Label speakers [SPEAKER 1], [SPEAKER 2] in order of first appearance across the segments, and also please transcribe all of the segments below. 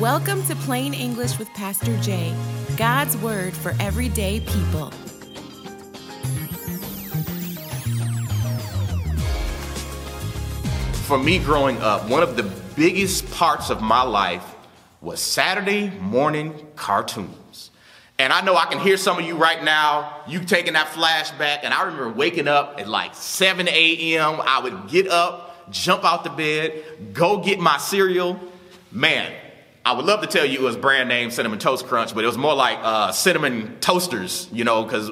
[SPEAKER 1] Welcome to Plain English with Pastor Jay, God's Word for everyday people.
[SPEAKER 2] For me growing up, one of the biggest parts of my life was Saturday morning cartoons. And I know I can hear some of you right now, you taking that flashback. And I remember waking up at like 7 a.m. I would get up, jump out the bed, go get my cereal. Man, I would love to tell you it was brand name Cinnamon Toast Crunch, but it was more like uh, cinnamon toasters, you know, because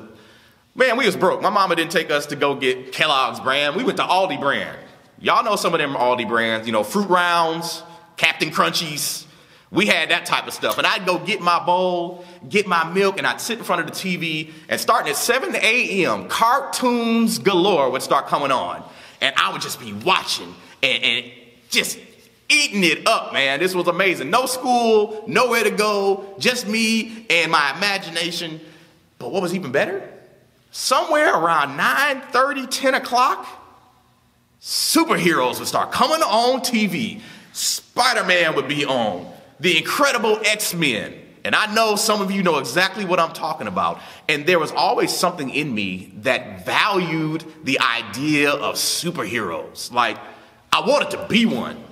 [SPEAKER 2] man, we was broke. My mama didn't take us to go get Kellogg's brand. We went to Aldi brand. Y'all know some of them Aldi brands, you know, Fruit Rounds, Captain Crunchies. We had that type of stuff. And I'd go get my bowl, get my milk, and I'd sit in front of the TV. And starting at 7 a.m., cartoons galore would start coming on. And I would just be watching and, and just eating it up, man. This was amazing. No school, nowhere to go, just me and my imagination. But what was even better? Somewhere around 9 30, 10 o'clock, superheroes would start coming on TV. Spider Man would be on the Incredible X Men. And I know some of you know exactly what I'm talking about. And there was always something in me that valued the idea of superheroes. Like, I wanted to be one.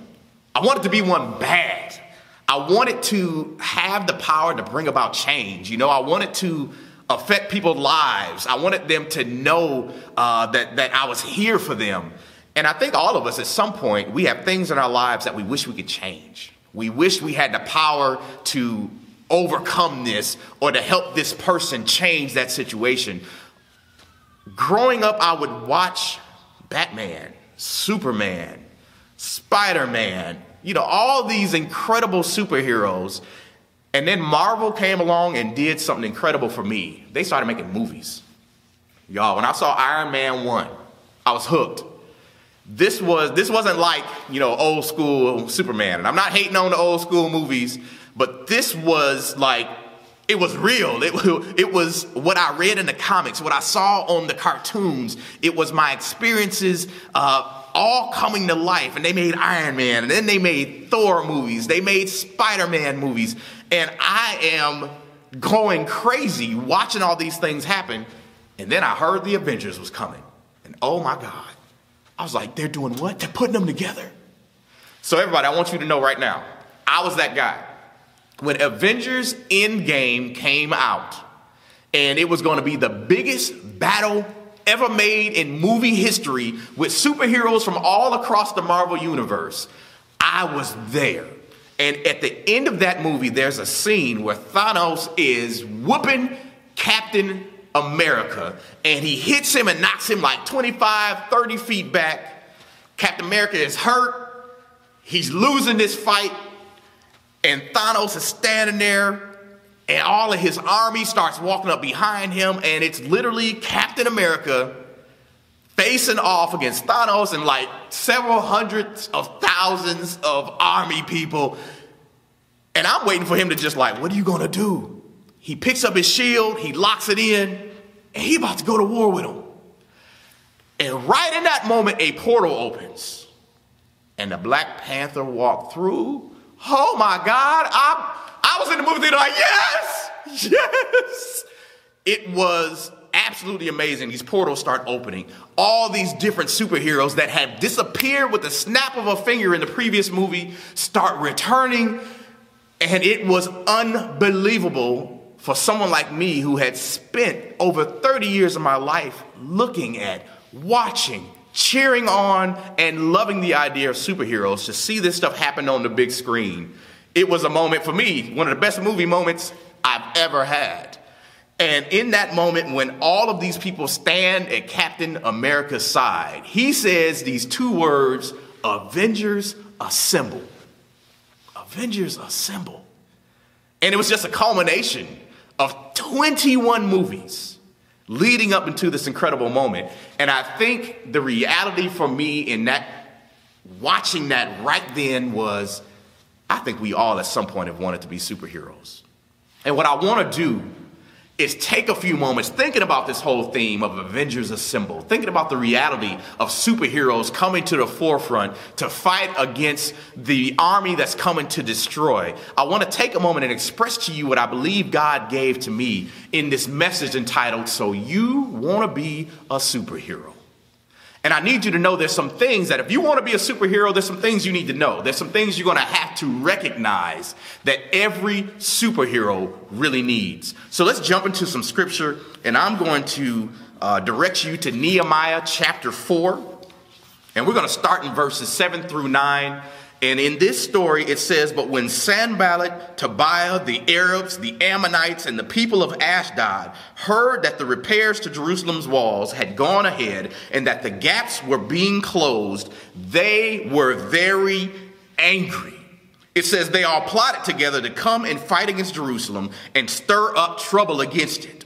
[SPEAKER 2] I wanted to be one bad. I wanted to have the power to bring about change. You know, I wanted to affect people's lives. I wanted them to know uh, that, that I was here for them. And I think all of us at some point, we have things in our lives that we wish we could change. We wish we had the power to overcome this or to help this person change that situation. Growing up, I would watch Batman, Superman, Spider Man, you know, all these incredible superheroes. And then Marvel came along and did something incredible for me. They started making movies. Y'all, when I saw Iron Man 1, I was hooked this was this wasn't like you know old school Superman, and I'm not hating on the old school movies, but this was like it was real. It, it was what I read in the comics, what I saw on the cartoons. It was my experiences. Uh, all coming to life, and they made Iron Man, and then they made Thor movies, they made Spider Man movies, and I am going crazy watching all these things happen. And then I heard the Avengers was coming, and oh my God, I was like, they're doing what? They're putting them together. So, everybody, I want you to know right now, I was that guy. When Avengers Endgame came out, and it was going to be the biggest battle ever made in movie history with superheroes from all across the Marvel Universe, I was there. And at the end of that movie, there's a scene where Thanos is whooping Captain America, and he hits him and knocks him like 25, 30 feet back. Captain America is hurt. He's losing this fight, and Thanos is standing there, and all of his army starts walking up behind him, and it's literally Captain America facing off against Thanos and like several hundreds of thousands of army people. And I'm waiting for him to just like, what are you gonna do? He picks up his shield, he locks it in, and he about to go to war with him. And right in that moment, a portal opens. And the Black Panther walked through. Oh my God, I, I was in the movie theater like, yes, yes. It was absolutely amazing. These portals start opening. All these different superheroes that had disappeared with the snap of a finger in the previous movie start returning. And it was unbelievable for someone like me who had spent over 30 years of my life looking at, watching, cheering on, and loving the idea of superheroes to see this stuff happen on the big screen, it was a moment for me, one of the best movie moments I've ever had. And in that moment, when all of these people stand at Captain America's side, he says these two words Avengers Assemble. Avengers Assemble. And it was just a culmination of 21 movies leading up into this incredible moment. And I think the reality for me in that, watching that right then was, I think we all at some point have wanted to be superheroes. And what I want to do is take a few moments thinking about this whole theme of Avengers Assemble, thinking about the reality of superheroes coming to the forefront to fight against the army that's coming to destroy. I want to take a moment and express to you what I believe God gave to me in this message entitled, So You Want to Be a Superhero. And I need you to know there's some things that if you want to be a superhero, there's some things you need to know. There's some things you're going to have to recognize that every superhero really needs. So let's jump into some scripture, and I'm going to uh, direct you to Nehemiah chapter 4. And we're going to start in verses 7 through 9. And in this story, it says, But when Sanballat, Tobiah, the Arabs, the Ammonites, and the people of Ashdod heard that the repairs to Jerusalem's walls had gone ahead and that the gaps were being closed, they were very angry. It says they all plotted together to come and fight against Jerusalem and stir up trouble against it.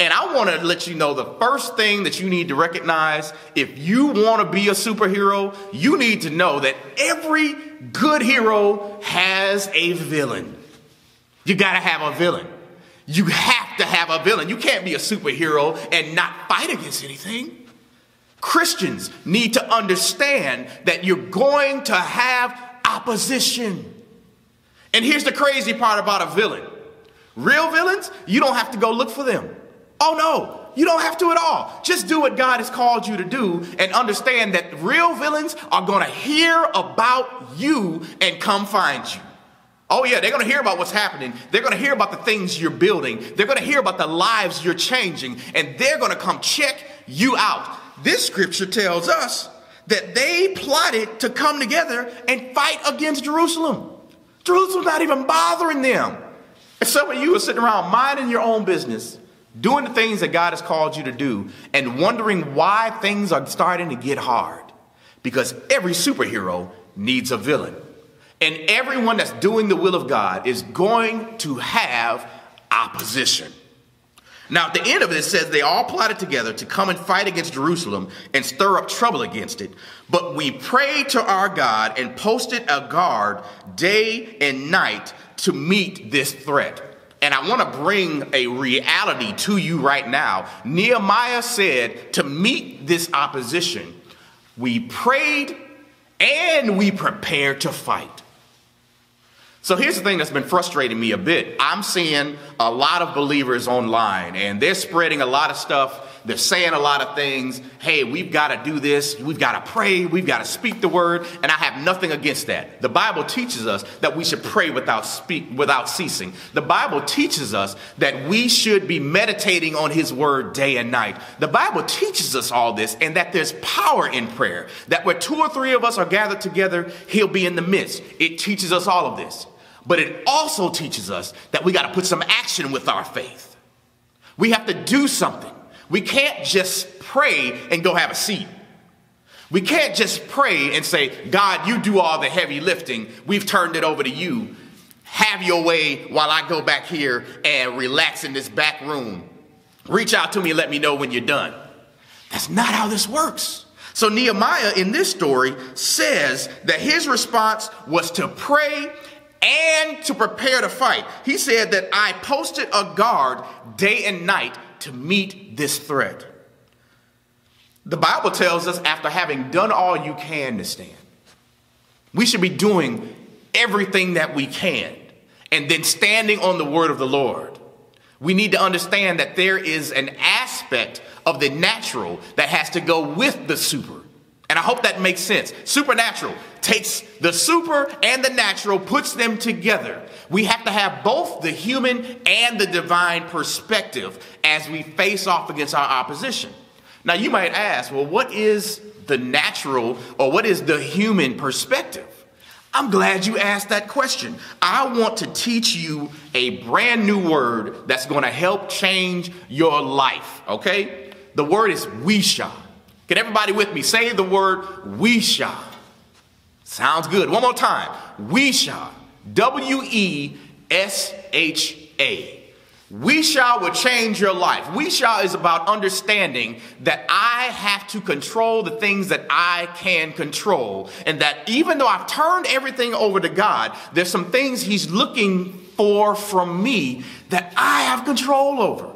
[SPEAKER 2] And I want to let you know the first thing that you need to recognize if you want to be a superhero, you need to know that every good hero has a villain. You got to have a villain. You have to have a villain. You can't be a superhero and not fight against anything. Christians need to understand that you're going to have opposition. And here's the crazy part about a villain real villains, you don't have to go look for them. Oh no, you don't have to at all. Just do what God has called you to do and understand that real villains are going to hear about you and come find you. Oh, yeah, they're going to hear about what's happening. They're going to hear about the things you're building. They're going to hear about the lives you're changing, and they're going to come check you out. This scripture tells us that they plotted to come together and fight against Jerusalem. Jerusalem's not even bothering them. And some of you are sitting around minding your own business doing the things that God has called you to do, and wondering why things are starting to get hard. Because every superhero needs a villain. And everyone that's doing the will of God is going to have opposition. Now, at the end of it, it says they all plotted together to come and fight against Jerusalem and stir up trouble against it. But we prayed to our God and posted a guard day and night to meet this threat. And I want to bring a reality to you right now. Nehemiah said to meet this opposition, we prayed and we prepared to fight. So here's the thing that's been frustrating me a bit. I'm seeing a lot of believers online and they're spreading a lot of stuff they're saying a lot of things. Hey, we've got to do this. We've got to pray. We've got to speak the word. And I have nothing against that. The Bible teaches us that we should pray without speak without ceasing. The Bible teaches us that we should be meditating on his word day and night. The Bible teaches us all this and that there's power in prayer. That where two or three of us are gathered together, he'll be in the midst. It teaches us all of this. But it also teaches us that we got to put some action with our faith. We have to do something. We can't just pray and go have a seat. We can't just pray and say, God, you do all the heavy lifting. We've turned it over to you. Have your way while I go back here and relax in this back room. Reach out to me and let me know when you're done. That's not how this works. So Nehemiah in this story says that his response was to pray and to prepare to fight. He said that I posted a guard day and night to meet this threat. The Bible tells us after having done all you can to stand, we should be doing everything that we can and then standing on the word of the Lord. We need to understand that there is an aspect of the natural that has to go with the super. And I hope that makes sense. Supernatural takes the super and the natural, puts them together. We have to have both the human and the divine perspective as we face off against our opposition. Now, you might ask, well, what is the natural or what is the human perspective? I'm glad you asked that question. I want to teach you a brand new word that's going to help change your life, okay? The word is wisha. Can everybody with me. Say the word Wisha. Sounds good. One more time. Wisha. W E S H A. We shall will change your life. We shall is about understanding that I have to control the things that I can control. And that even though I've turned everything over to God, there's some things He's looking for from me that I have control over.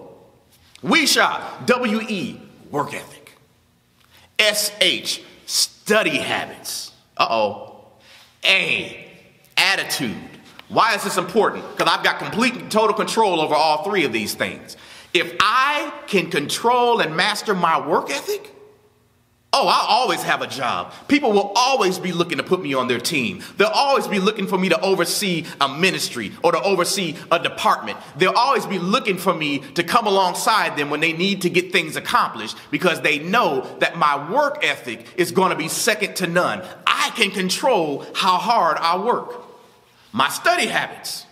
[SPEAKER 2] We shall, W E, work ethic. S H, study habits. Uh oh. A, attitude. Why is this important? Because I've got complete total control over all three of these things. If I can control and master my work ethic, Oh, I'll always have a job. People will always be looking to put me on their team. They'll always be looking for me to oversee a ministry or to oversee a department. They'll always be looking for me to come alongside them when they need to get things accomplished because they know that my work ethic is going to be second to none. I can control how hard I work. My study habits.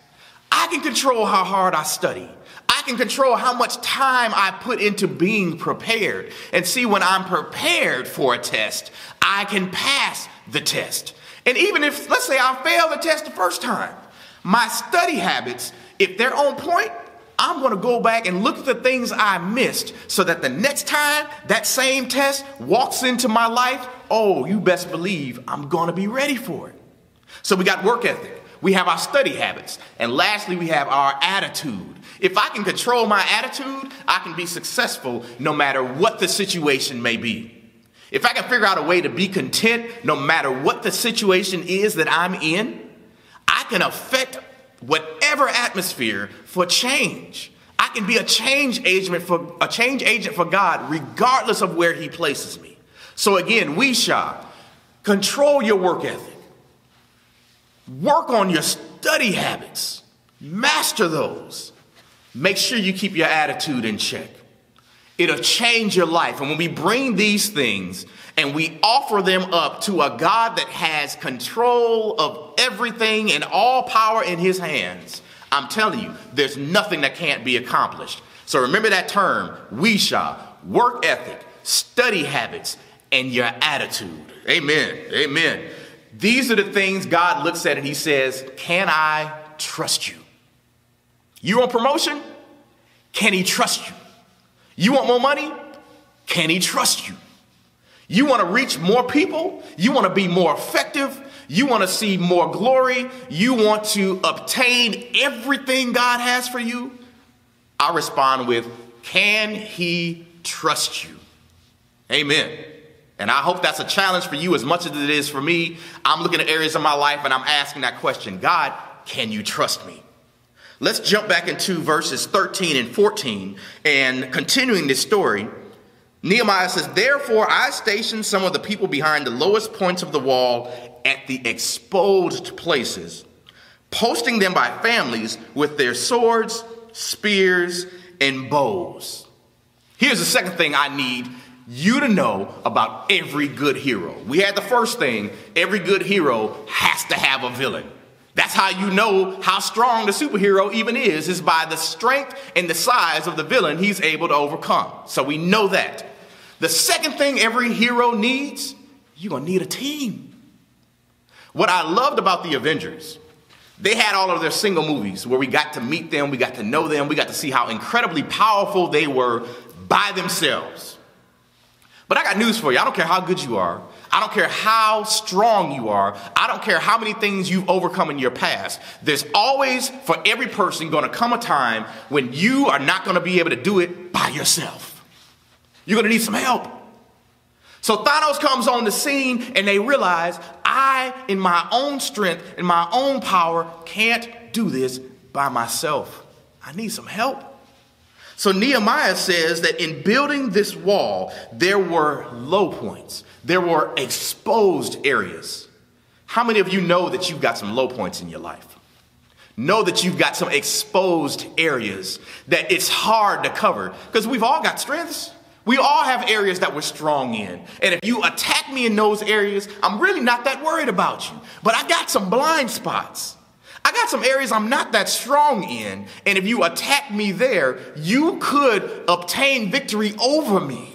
[SPEAKER 2] I can control how hard I study. I can control how much time I put into being prepared. And see, when I'm prepared for a test, I can pass the test. And even if, let's say, I fail the test the first time, my study habits, if they're on point, I'm going to go back and look at the things I missed so that the next time that same test walks into my life, oh, you best believe I'm going to be ready for it. So we got work ethic. We have our study habits. And lastly, we have our attitude. If I can control my attitude, I can be successful no matter what the situation may be. If I can figure out a way to be content no matter what the situation is that I'm in, I can affect whatever atmosphere for change. I can be a change agent for a change agent for God regardless of where he places me. So again, we shall control your work ethic. Work on your study habits. Master those. Make sure you keep your attitude in check. It'll change your life. And when we bring these things and we offer them up to a God that has control of everything and all power in his hands, I'm telling you, there's nothing that can't be accomplished. So remember that term, we shall, work ethic, study habits, and your attitude. Amen. Amen. These are the things God looks at and he says, Can I trust you? You want promotion? Can he trust you? You want more money? Can he trust you? You want to reach more people? You want to be more effective? You want to see more glory? You want to obtain everything God has for you? I respond with, Can he trust you? Amen. And I hope that's a challenge for you as much as it is for me. I'm looking at areas of my life and I'm asking that question God, can you trust me? Let's jump back into verses 13 and 14 and continuing this story. Nehemiah says, Therefore I stationed some of the people behind the lowest points of the wall at the exposed places, posting them by families with their swords, spears, and bows. Here's the second thing I need you to know about every good hero. We had the first thing every good hero has to have a villain. That's how you know how strong the superhero even is, is by the strength and the size of the villain he's able to overcome. So we know that. The second thing every hero needs, you're gonna need a team. What I loved about the Avengers, they had all of their single movies where we got to meet them, we got to know them, we got to see how incredibly powerful they were by themselves. But I got news for you. I don't care how good you are. I don't care how strong you are. I don't care how many things you've overcome in your past. There's always, for every person, going to come a time when you are not going to be able to do it by yourself. You're going to need some help. So Thanos comes on the scene and they realize I, in my own strength, in my own power, can't do this by myself. I need some help. So Nehemiah says that in building this wall, there were low points, there were exposed areas. How many of you know that you've got some low points in your life? Know that you've got some exposed areas that it's hard to cover because we've all got strengths. We all have areas that we're strong in. And if you attack me in those areas, I'm really not that worried about you. But I got some blind spots. I got some areas I'm not that strong in, and if you attack me there, you could obtain victory over me.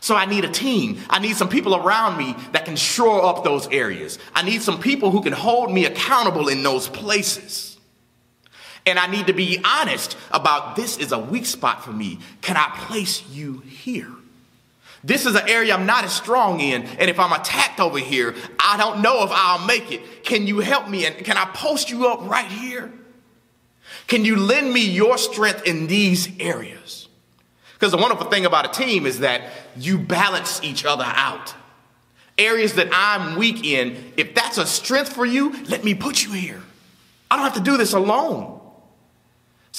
[SPEAKER 2] So I need a team. I need some people around me that can shore up those areas. I need some people who can hold me accountable in those places. And I need to be honest about this is a weak spot for me. Can I place you here? This is an area I'm not as strong in, and if I'm attacked over here, I don't know if I'll make it. Can you help me? And can I post you up right here? Can you lend me your strength in these areas? Because the wonderful thing about a team is that you balance each other out. Areas that I'm weak in, if that's a strength for you, let me put you here. I don't have to do this alone.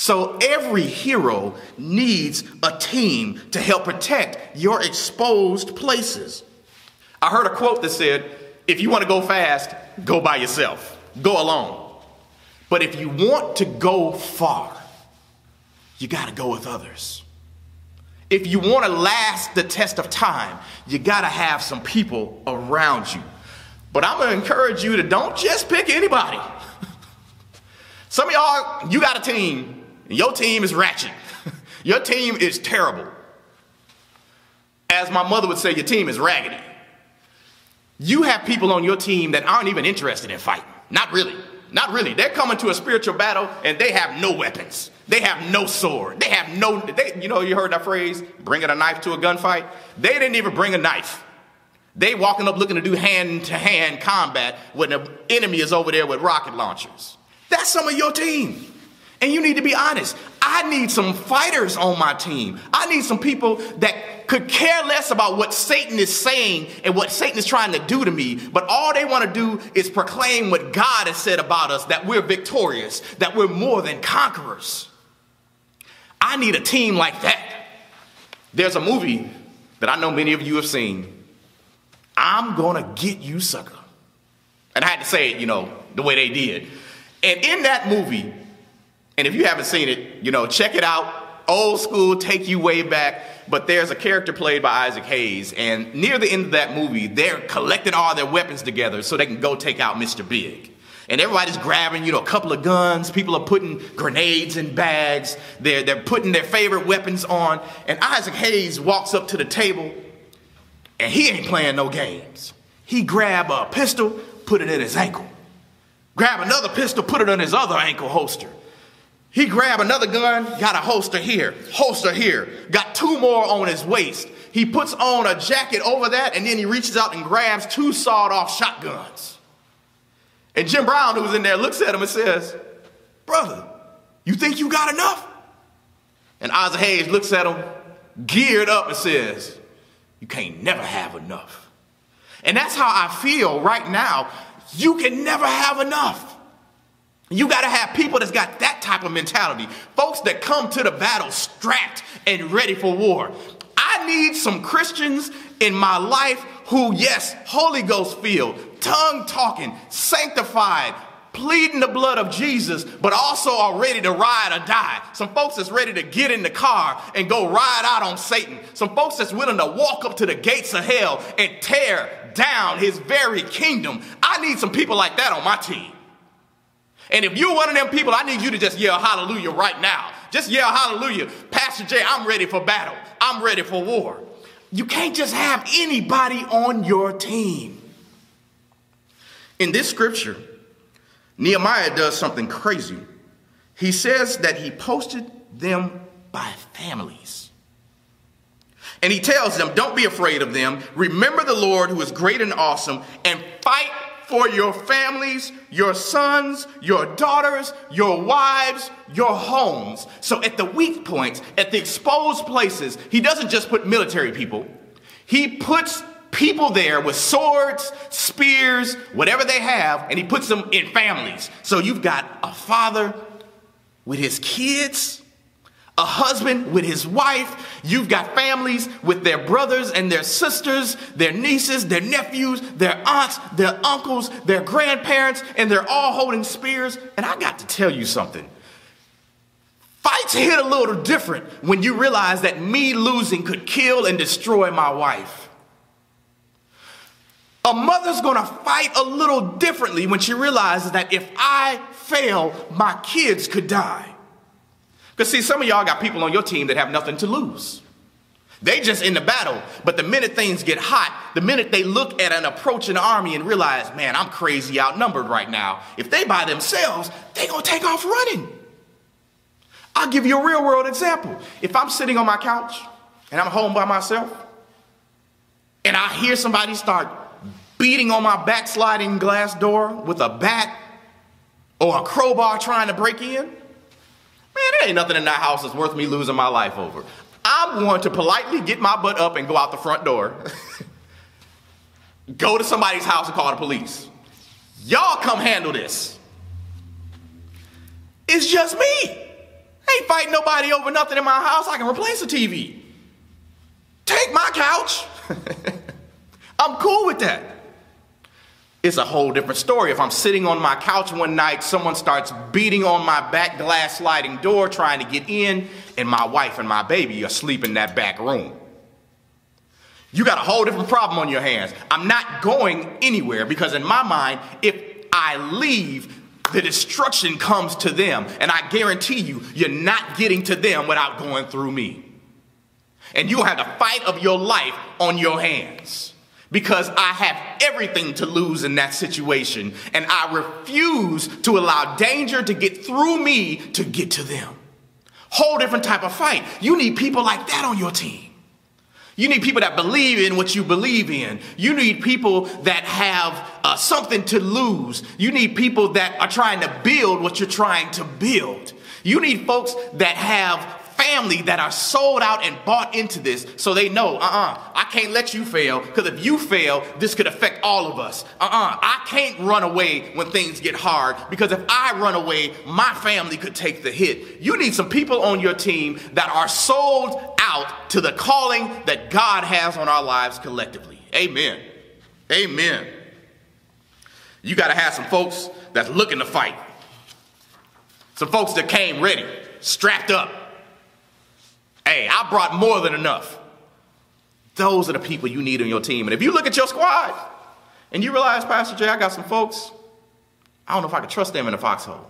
[SPEAKER 2] So every hero needs a team to help protect your exposed places. I heard a quote that said, if you want to go fast, go by yourself, go alone. But if you want to go far, you got to go with others. If you want to last the test of time, you got to have some people around you. But I'm going to encourage you to don't just pick anybody. Some of y'all, you got a team, and your team is ratchet. your team is terrible. As my mother would say, your team is raggedy. You have people on your team that aren't even interested in fighting. Not really. Not really. They're coming to a spiritual battle and they have no weapons. They have no sword. They have no, they, you know, you heard that phrase, bringing a knife to a gunfight? They didn't even bring a knife. They walking up looking to do hand to hand combat when the enemy is over there with rocket launchers. That's some of your team. And you need to be honest. I need some fighters on my team. I need some people that could care less about what Satan is saying and what Satan is trying to do to me, but all they want to do is proclaim what God has said about us that we're victorious, that we're more than conquerors. I need a team like that. There's a movie that I know many of you have seen. I'm gonna get you, sucker. And I had to say it, you know, the way they did. And in that movie, and if you haven't seen it, you know, check it out. Old school, take you way back. But there's a character played by Isaac Hayes, and near the end of that movie, they're collecting all their weapons together so they can go take out Mr. Big. And everybody's grabbing, you know, a couple of guns. People are putting grenades in bags. They're, they're putting their favorite weapons on. And Isaac Hayes walks up to the table, and he ain't playing no games. He grab a pistol, put it in his ankle. Grab another pistol, put it on his other ankle holster. He grabbed another gun, got a holster here, holster here, got two more on his waist. He puts on a jacket over that, and then he reaches out and grabs two sawed off shotguns. And Jim Brown, who was in there, looks at him and says, Brother, you think you got enough? And Isaac Hayes looks at him, geared up, and says, You can't never have enough. And that's how I feel right now. You can never have enough. You got to have people that's got that type of mentality. Folks that come to the battle strapped and ready for war. I need some Christians in my life who, yes, Holy Ghost filled, tongue talking, sanctified, pleading the blood of Jesus, but also are ready to ride or die. Some folks that's ready to get in the car and go ride out on Satan. Some folks that's willing to walk up to the gates of hell and tear down his very kingdom. I need some people like that on my team. And if you're one of them people, I need you to just yell hallelujah right now. Just yell hallelujah. Pastor Jay, I'm ready for battle. I'm ready for war. You can't just have anybody on your team. In this scripture, Nehemiah does something crazy. He says that he posted them by families. And he tells them, Don't be afraid of them. Remember the Lord who is great and awesome, and fight for your families, your sons, your daughters, your wives, your homes. So at the weak points, at the exposed places, he doesn't just put military people, he puts people there with swords, spears, whatever they have, and he puts them in families. So you've got a father with his kids a husband with his wife. You've got families with their brothers and their sisters, their nieces, their nephews, their aunts, their uncles, their grandparents, and they're all holding spears. And I got to tell you something. Fights hit a little different when you realize that me losing could kill and destroy my wife. A mother's gonna fight a little differently when she realizes that if I fail, my kids could die. Because see, some of y'all got people on your team that have nothing to lose. They just in the battle, but the minute things get hot, the minute they look at an approaching army and realize, man, I'm crazy outnumbered right now. If they by themselves, they gonna take off running. I'll give you a real world example. If I'm sitting on my couch and I'm home by myself, and I hear somebody start beating on my backsliding glass door with a bat or a crowbar trying to break in, Man, there ain't nothing in that house that's worth me losing my life over. I'm going to politely get my butt up and go out the front door, go to somebody's house and call the police. Y'all come handle this. It's just me. Ain't fighting nobody over nothing in my house. I can replace the TV. Take my couch. I'm cool with that. It's a whole different story. If I'm sitting on my couch one night, someone starts beating on my back glass sliding door trying to get in, and my wife and my baby are asleep in that back room. You got a whole different problem on your hands. I'm not going anywhere because, in my mind, if I leave, the destruction comes to them. And I guarantee you, you're not getting to them without going through me. And you'll have the fight of your life on your hands because I have everything to lose in that situation. And I refuse to allow danger to get through me to get to them. Whole different type of fight. You need people like that on your team. You need people that believe in what you believe in. You need people that have uh, something to lose. You need people that are trying to build what you're trying to build. You need folks that have family that are sold out and bought into this so they know, uh uh-uh, uh I can't let you fail because if you fail, this could affect all of us. Uh uh-uh, uh I can't run away when things get hard because if I run away, my family could take the hit. You need some people on your team that are sold out to the calling that God has on our lives collectively. Amen. Amen. You got to have some folks that's looking to fight. Some folks that came ready, strapped up, Hey, I brought more than enough. Those are the people you need on your team. And if you look at your squad and you realize, Pastor Jay, I got some folks, I don't know if I can trust them in the foxhole.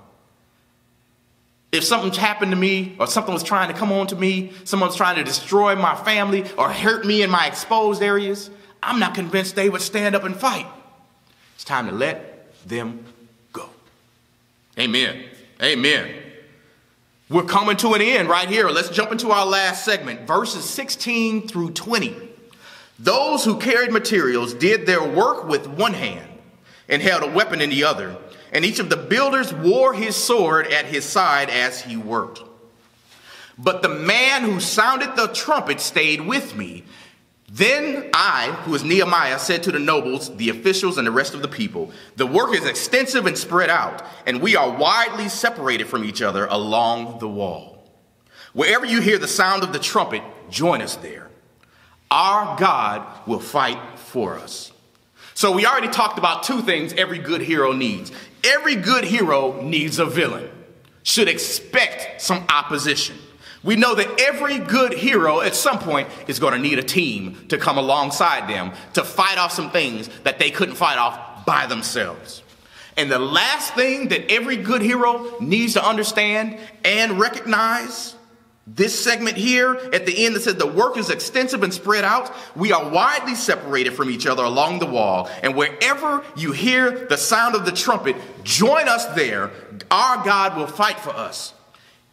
[SPEAKER 2] If something's happened to me or something was trying to come on to me, someone's trying to destroy my family or hurt me in my exposed areas, I'm not convinced they would stand up and fight. It's time to let them go. Amen. Amen. We're coming to an end right here. Let's jump into our last segment, verses 16 through 20. Those who carried materials did their work with one hand and held a weapon in the other, and each of the builders wore his sword at his side as he worked. But the man who sounded the trumpet stayed with me then I, who is Nehemiah, said to the nobles, the officials, and the rest of the people, The work is extensive and spread out, and we are widely separated from each other along the wall. Wherever you hear the sound of the trumpet, join us there. Our God will fight for us. So we already talked about two things every good hero needs. Every good hero needs a villain, should expect some opposition. We know that every good hero at some point is going to need a team to come alongside them to fight off some things that they couldn't fight off by themselves. And the last thing that every good hero needs to understand and recognize this segment here at the end that says the work is extensive and spread out. We are widely separated from each other along the wall. And wherever you hear the sound of the trumpet, join us there. Our God will fight for us.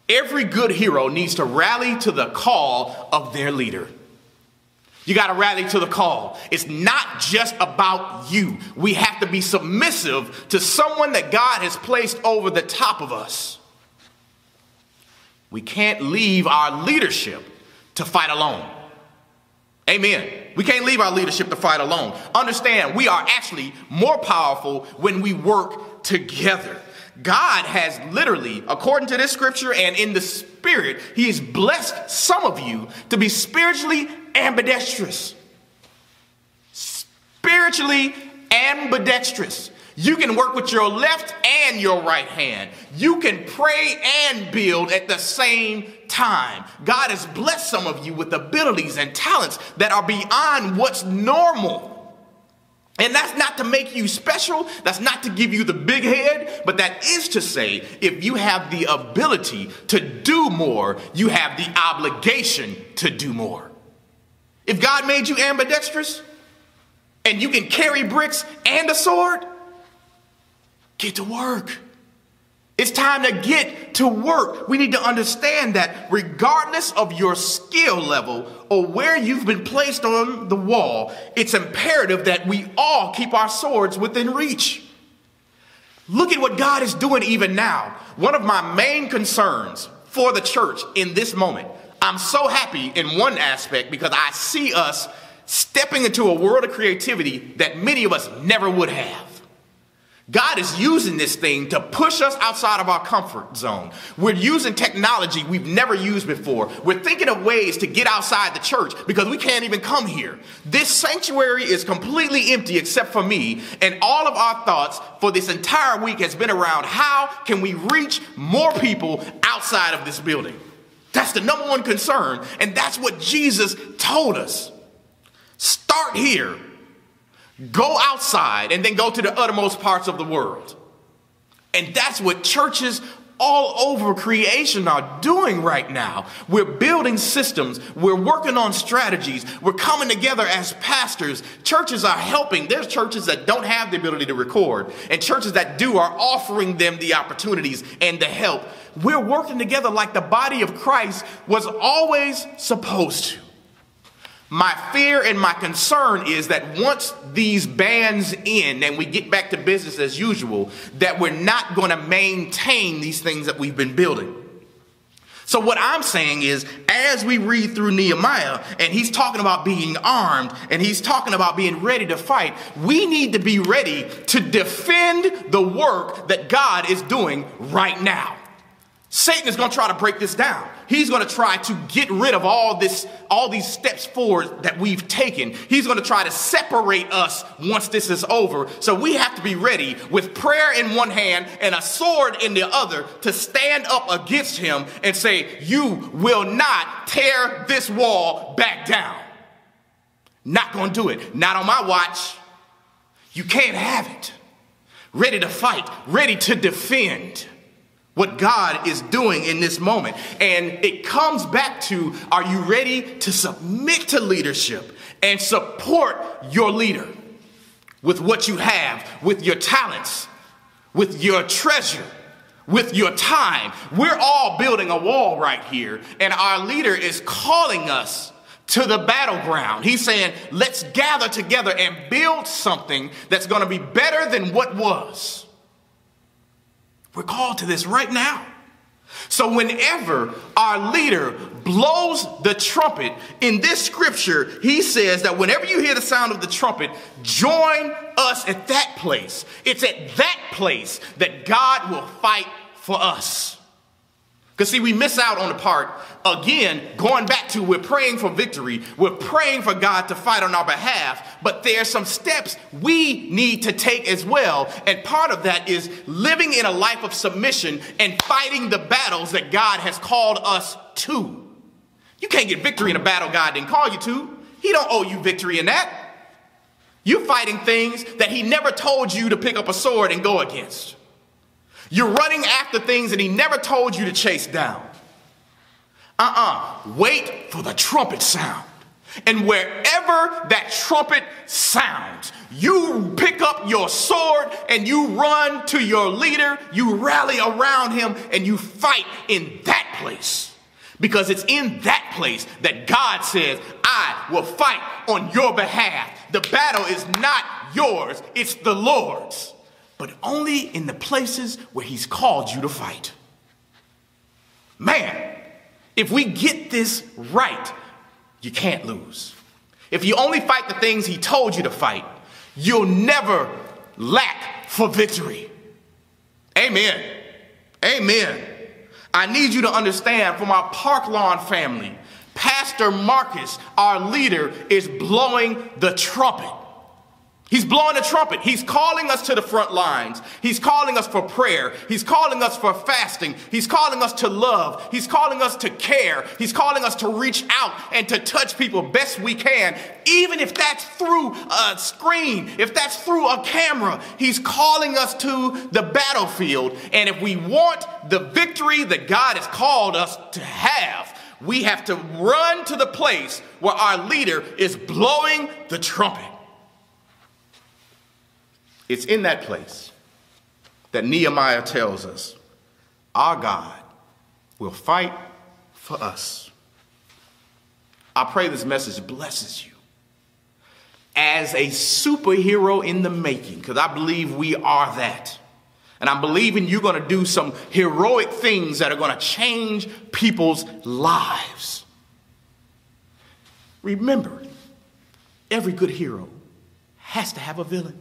[SPEAKER 2] Every good hero needs to rally to the call of their leader. You got to rally to the call. It's not just about you. We have to be submissive to someone that God has placed over the top of us. We can't leave our leadership to fight alone. Amen. We can't leave our leadership to fight alone. Understand, we are actually more powerful when we work together. God has literally, according to this scripture and in the spirit, He has blessed some of you to be spiritually ambidextrous. Spiritually ambidextrous. You can work with your left and your right hand. You can pray and build at the same time. God has blessed some of you with abilities and talents that are beyond what's normal. And that's not to make you special. That's not to give you the big head, but that is to say, if you have the ability to do more, you have the obligation to do more. If God made you ambidextrous and you can carry bricks and a sword, get to work. It's time to get to work. We need to understand that regardless of your skill level or where you've been placed on the wall, it's imperative that we all keep our swords within reach. Look at what God is doing even now. One of my main concerns for the church in this moment. I'm so happy in one aspect because I see us stepping into a world of creativity that many of us never would have. God is using this thing to push us outside of our comfort zone. We're using technology we've never used before. We're thinking of ways to get outside the church because we can't even come here. This sanctuary is completely empty except for me, and all of our thoughts for this entire week has been around how can we reach more people outside of this building? That's the number one concern, and that's what Jesus told us. Start here Go outside and then go to the uttermost parts of the world. And that's what churches all over creation are doing right now. We're building systems, we're working on strategies, we're coming together as pastors. Churches are helping. There's churches that don't have the ability to record, and churches that do are offering them the opportunities and the help. We're working together like the body of Christ was always supposed to. My fear and my concern is that once these bans end and we get back to business as usual, that we're not going to maintain these things that we've been building. So, what I'm saying is, as we read through Nehemiah and he's talking about being armed and he's talking about being ready to fight, we need to be ready to defend the work that God is doing right now. Satan is going to try to break this down. He's going to try to get rid of all this, all these steps forward that we've taken. He's going to try to separate us once this is over. So we have to be ready with prayer in one hand and a sword in the other to stand up against him and say, You will not tear this wall back down. Not going to do it. Not on my watch. You can't have it. Ready to fight, ready to defend what God is doing in this moment. And it comes back to are you ready to submit to leadership and support your leader with what you have, with your talents, with your treasure? With your time. We're all building a wall right here, and our leader is calling us to the battleground. He's saying, let's gather together and build something that's going to be better than what was. We're called to this right now. So, whenever our leader blows the trumpet in this scripture, he says that whenever you hear the sound of the trumpet, join us at that place. It's at that place that God will fight for us. Because, see, we miss out on the part, again, going back to we're praying for victory. We're praying for God to fight on our behalf, but there are some steps we need to take as well. And part of that is living in a life of submission and fighting the battles that God has called us to. You can't get victory in a battle God didn't call you to. He don't owe you victory in that. You're fighting things that he never told you to pick up a sword and go against. You're running after things that he never told you to chase down. Uh uh Wait for the trumpet sound. And wherever that trumpet sounds, you pick up your sword and you run to your leader, you rally around him, and you fight in that place. Because it's in that place that God says, I will fight on your behalf. The battle is not yours, it's the Lord's but only in the places where He's called you to fight. Man, if we get this right, you can't lose. If you only fight the things He told you to fight, you'll never lack for victory. Amen. Amen. I need you to understand from our Park Lawn family, Pastor Marcus, our leader, is blowing the trumpet. He's blowing a trumpet. He's calling us to the front lines. He's calling us for prayer. He's calling us for fasting. He's calling us to love. He's calling us to care. He's calling us to reach out and to touch people best we can, even if that's through a screen, if that's through a camera. He's calling us to the battlefield. And if we want the victory that God has called us to have, we have to run to the place where our leader is blowing the trumpet. It's in that place that Nehemiah tells us our God will fight for us. I pray this message blesses you as a superhero in the making, because I believe we are that. And I'm believing you're going to do some heroic things that are going to change people's lives. Remember, every good hero has to have a villain.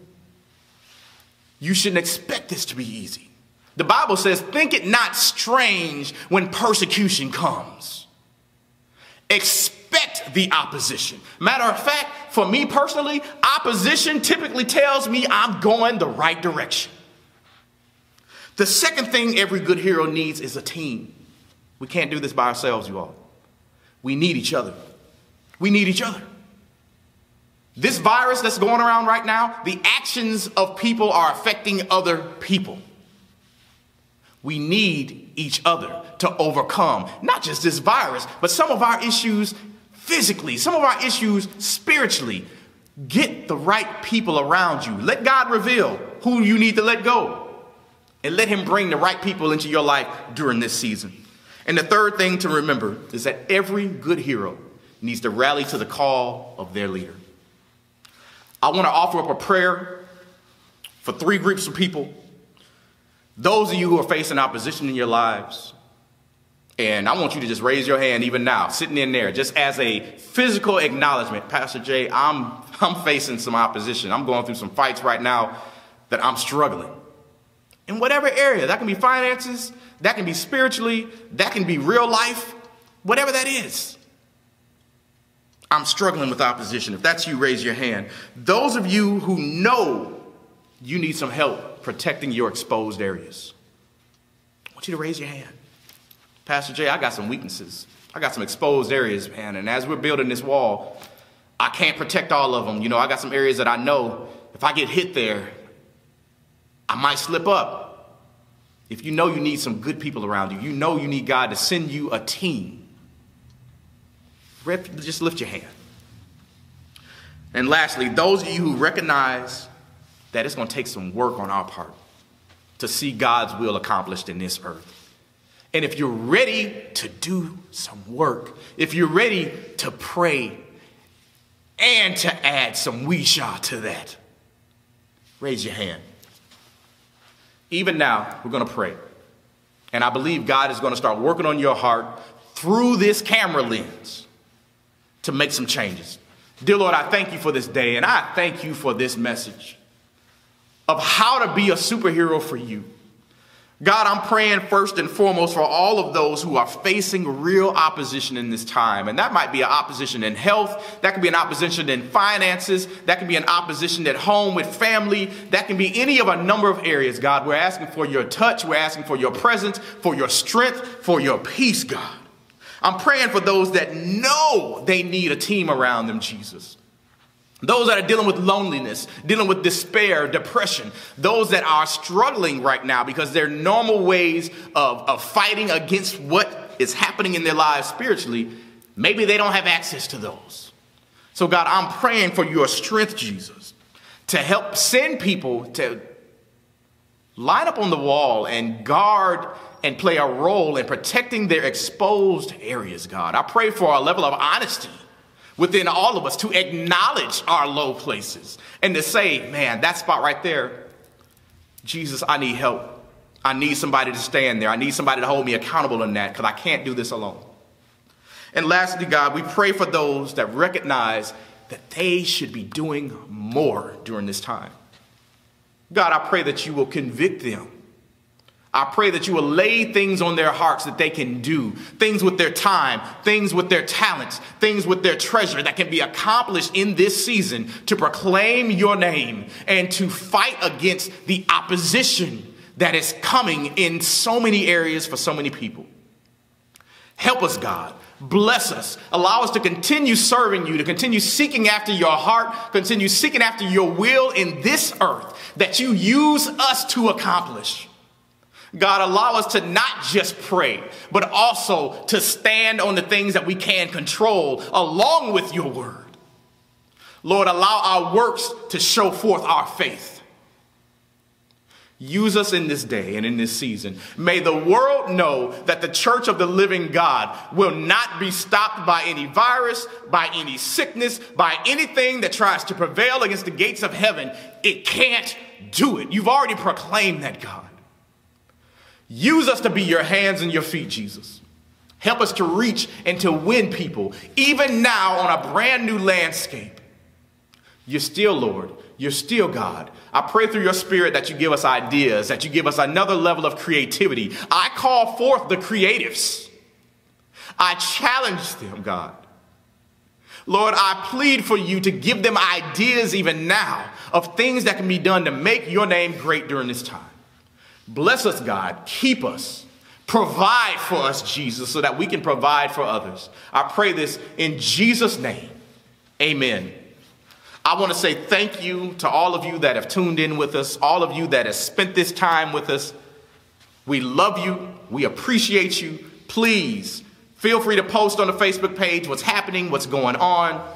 [SPEAKER 2] You shouldn't expect this to be easy. The Bible says, Think it not strange when persecution comes. Expect the opposition. Matter of fact, for me personally, opposition typically tells me I'm going the right direction. The second thing every good hero needs is a team. We can't do this by ourselves, you all. We need each other. We need each other. This virus that's going around right now, the actions of people are affecting other people. We need each other to overcome not just this virus, but some of our issues physically, some of our issues spiritually. Get the right people around you. Let God reveal who you need to let go and let Him bring the right people into your life during this season. And the third thing to remember is that every good hero needs to rally to the call of their leader. I want to offer up a prayer for three groups of people. Those of you who are facing opposition in your lives, and I want you to just raise your hand even now, sitting in there, just as a physical acknowledgement. Pastor Jay, I'm, I'm facing some opposition. I'm going through some fights right now that I'm struggling in whatever area. That can be finances, that can be spiritually, that can be real life, whatever that is. I'm struggling with opposition. If that's you, raise your hand. Those of you who know you need some help protecting your exposed areas, I want you to raise your hand. Pastor Jay, I got some weaknesses. I got some exposed areas, man. And as we're building this wall, I can't protect all of them. You know, I got some areas that I know if I get hit there, I might slip up. If you know you need some good people around you, you know you need God to send you a team. Just lift your hand. And lastly, those of you who recognize that it's going to take some work on our part to see God's will accomplished in this earth. And if you're ready to do some work, if you're ready to pray and to add some Wisha to that, raise your hand. Even now, we're going to pray. And I believe God is going to start working on your heart through this camera lens to make some changes. Dear Lord, I thank you for this day and I thank you for this message of how to be a superhero for you. God, I'm praying first and foremost for all of those who are facing real opposition in this time. And that might be an opposition in health, that could be an opposition in finances, that could be an opposition at home with family, that can be any of a number of areas, God. We're asking for your touch, we're asking for your presence, for your strength, for your peace, God. I'm praying for those that know they need a team around them, Jesus. Those that are dealing with loneliness, dealing with despair, depression, those that are struggling right now because their normal ways of, of fighting against what is happening in their lives spiritually, maybe they don't have access to those. So, God, I'm praying for your strength, Jesus, to help send people to line up on the wall and guard and play a role in protecting their exposed areas, God. I pray for a level of honesty within all of us to acknowledge our low places and to say, man, that spot right there, Jesus, I need help. I need somebody to stand there. I need somebody to hold me accountable in that because I can't do this alone. And lastly, God, we pray for those that recognize that they should be doing more during this time. God, I pray that you will convict them I pray that you will lay things on their hearts that they can do, things with their time, things with their talents, things with their treasure that can be accomplished in this season to proclaim your name and to fight against the opposition that is coming in so many areas for so many people. Help us, God. Bless us. Allow us to continue serving you, to continue seeking after your heart, continue seeking after your will in this earth that you use us to accomplish. God, allow us to not just pray, but also to stand on the things that we can control along with your word. Lord, allow our works to show forth our faith. Use us in this day and in this season. May the world know that the church of the living God will not be stopped by any virus, by any sickness, by anything that tries to prevail against the gates of heaven. It can't do it. You've already proclaimed that, God. Use us to be your hands and your feet, Jesus. Help us to reach and to win people, even now on a brand new landscape. You're still Lord. You're still God. I pray through your spirit that you give us ideas, that you give us another level of creativity. I call forth the creatives. I challenge them, God. Lord, I plead for you to give them ideas even now of things that can be done to make your name great during this time. Bless us, God. Keep us. Provide for us, Jesus, so that we can provide for others. I pray this in Jesus' name. Amen. I want to say thank you to all of you that have tuned in with us, all of you that have spent this time with us. We love you. We appreciate you. Please feel free to post on the Facebook page what's happening, what's going on.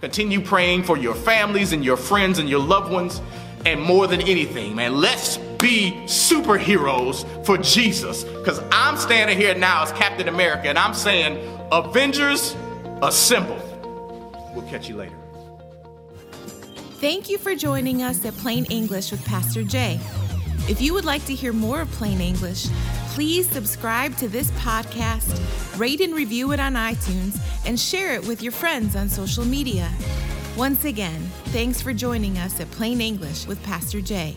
[SPEAKER 2] Continue praying for your families and your friends and your loved ones. And more than anything, man, let's be superheroes for Jesus. Because I'm standing here now as Captain America and I'm saying, Avengers, assemble. We'll catch you later.
[SPEAKER 1] Thank you for joining us at Plain English with Pastor Jay. If you would like to hear more of Plain English, please subscribe to this podcast, rate and review it on iTunes, and share it with your friends on social media. Once again, thanks for joining us at Plain English with Pastor Jay.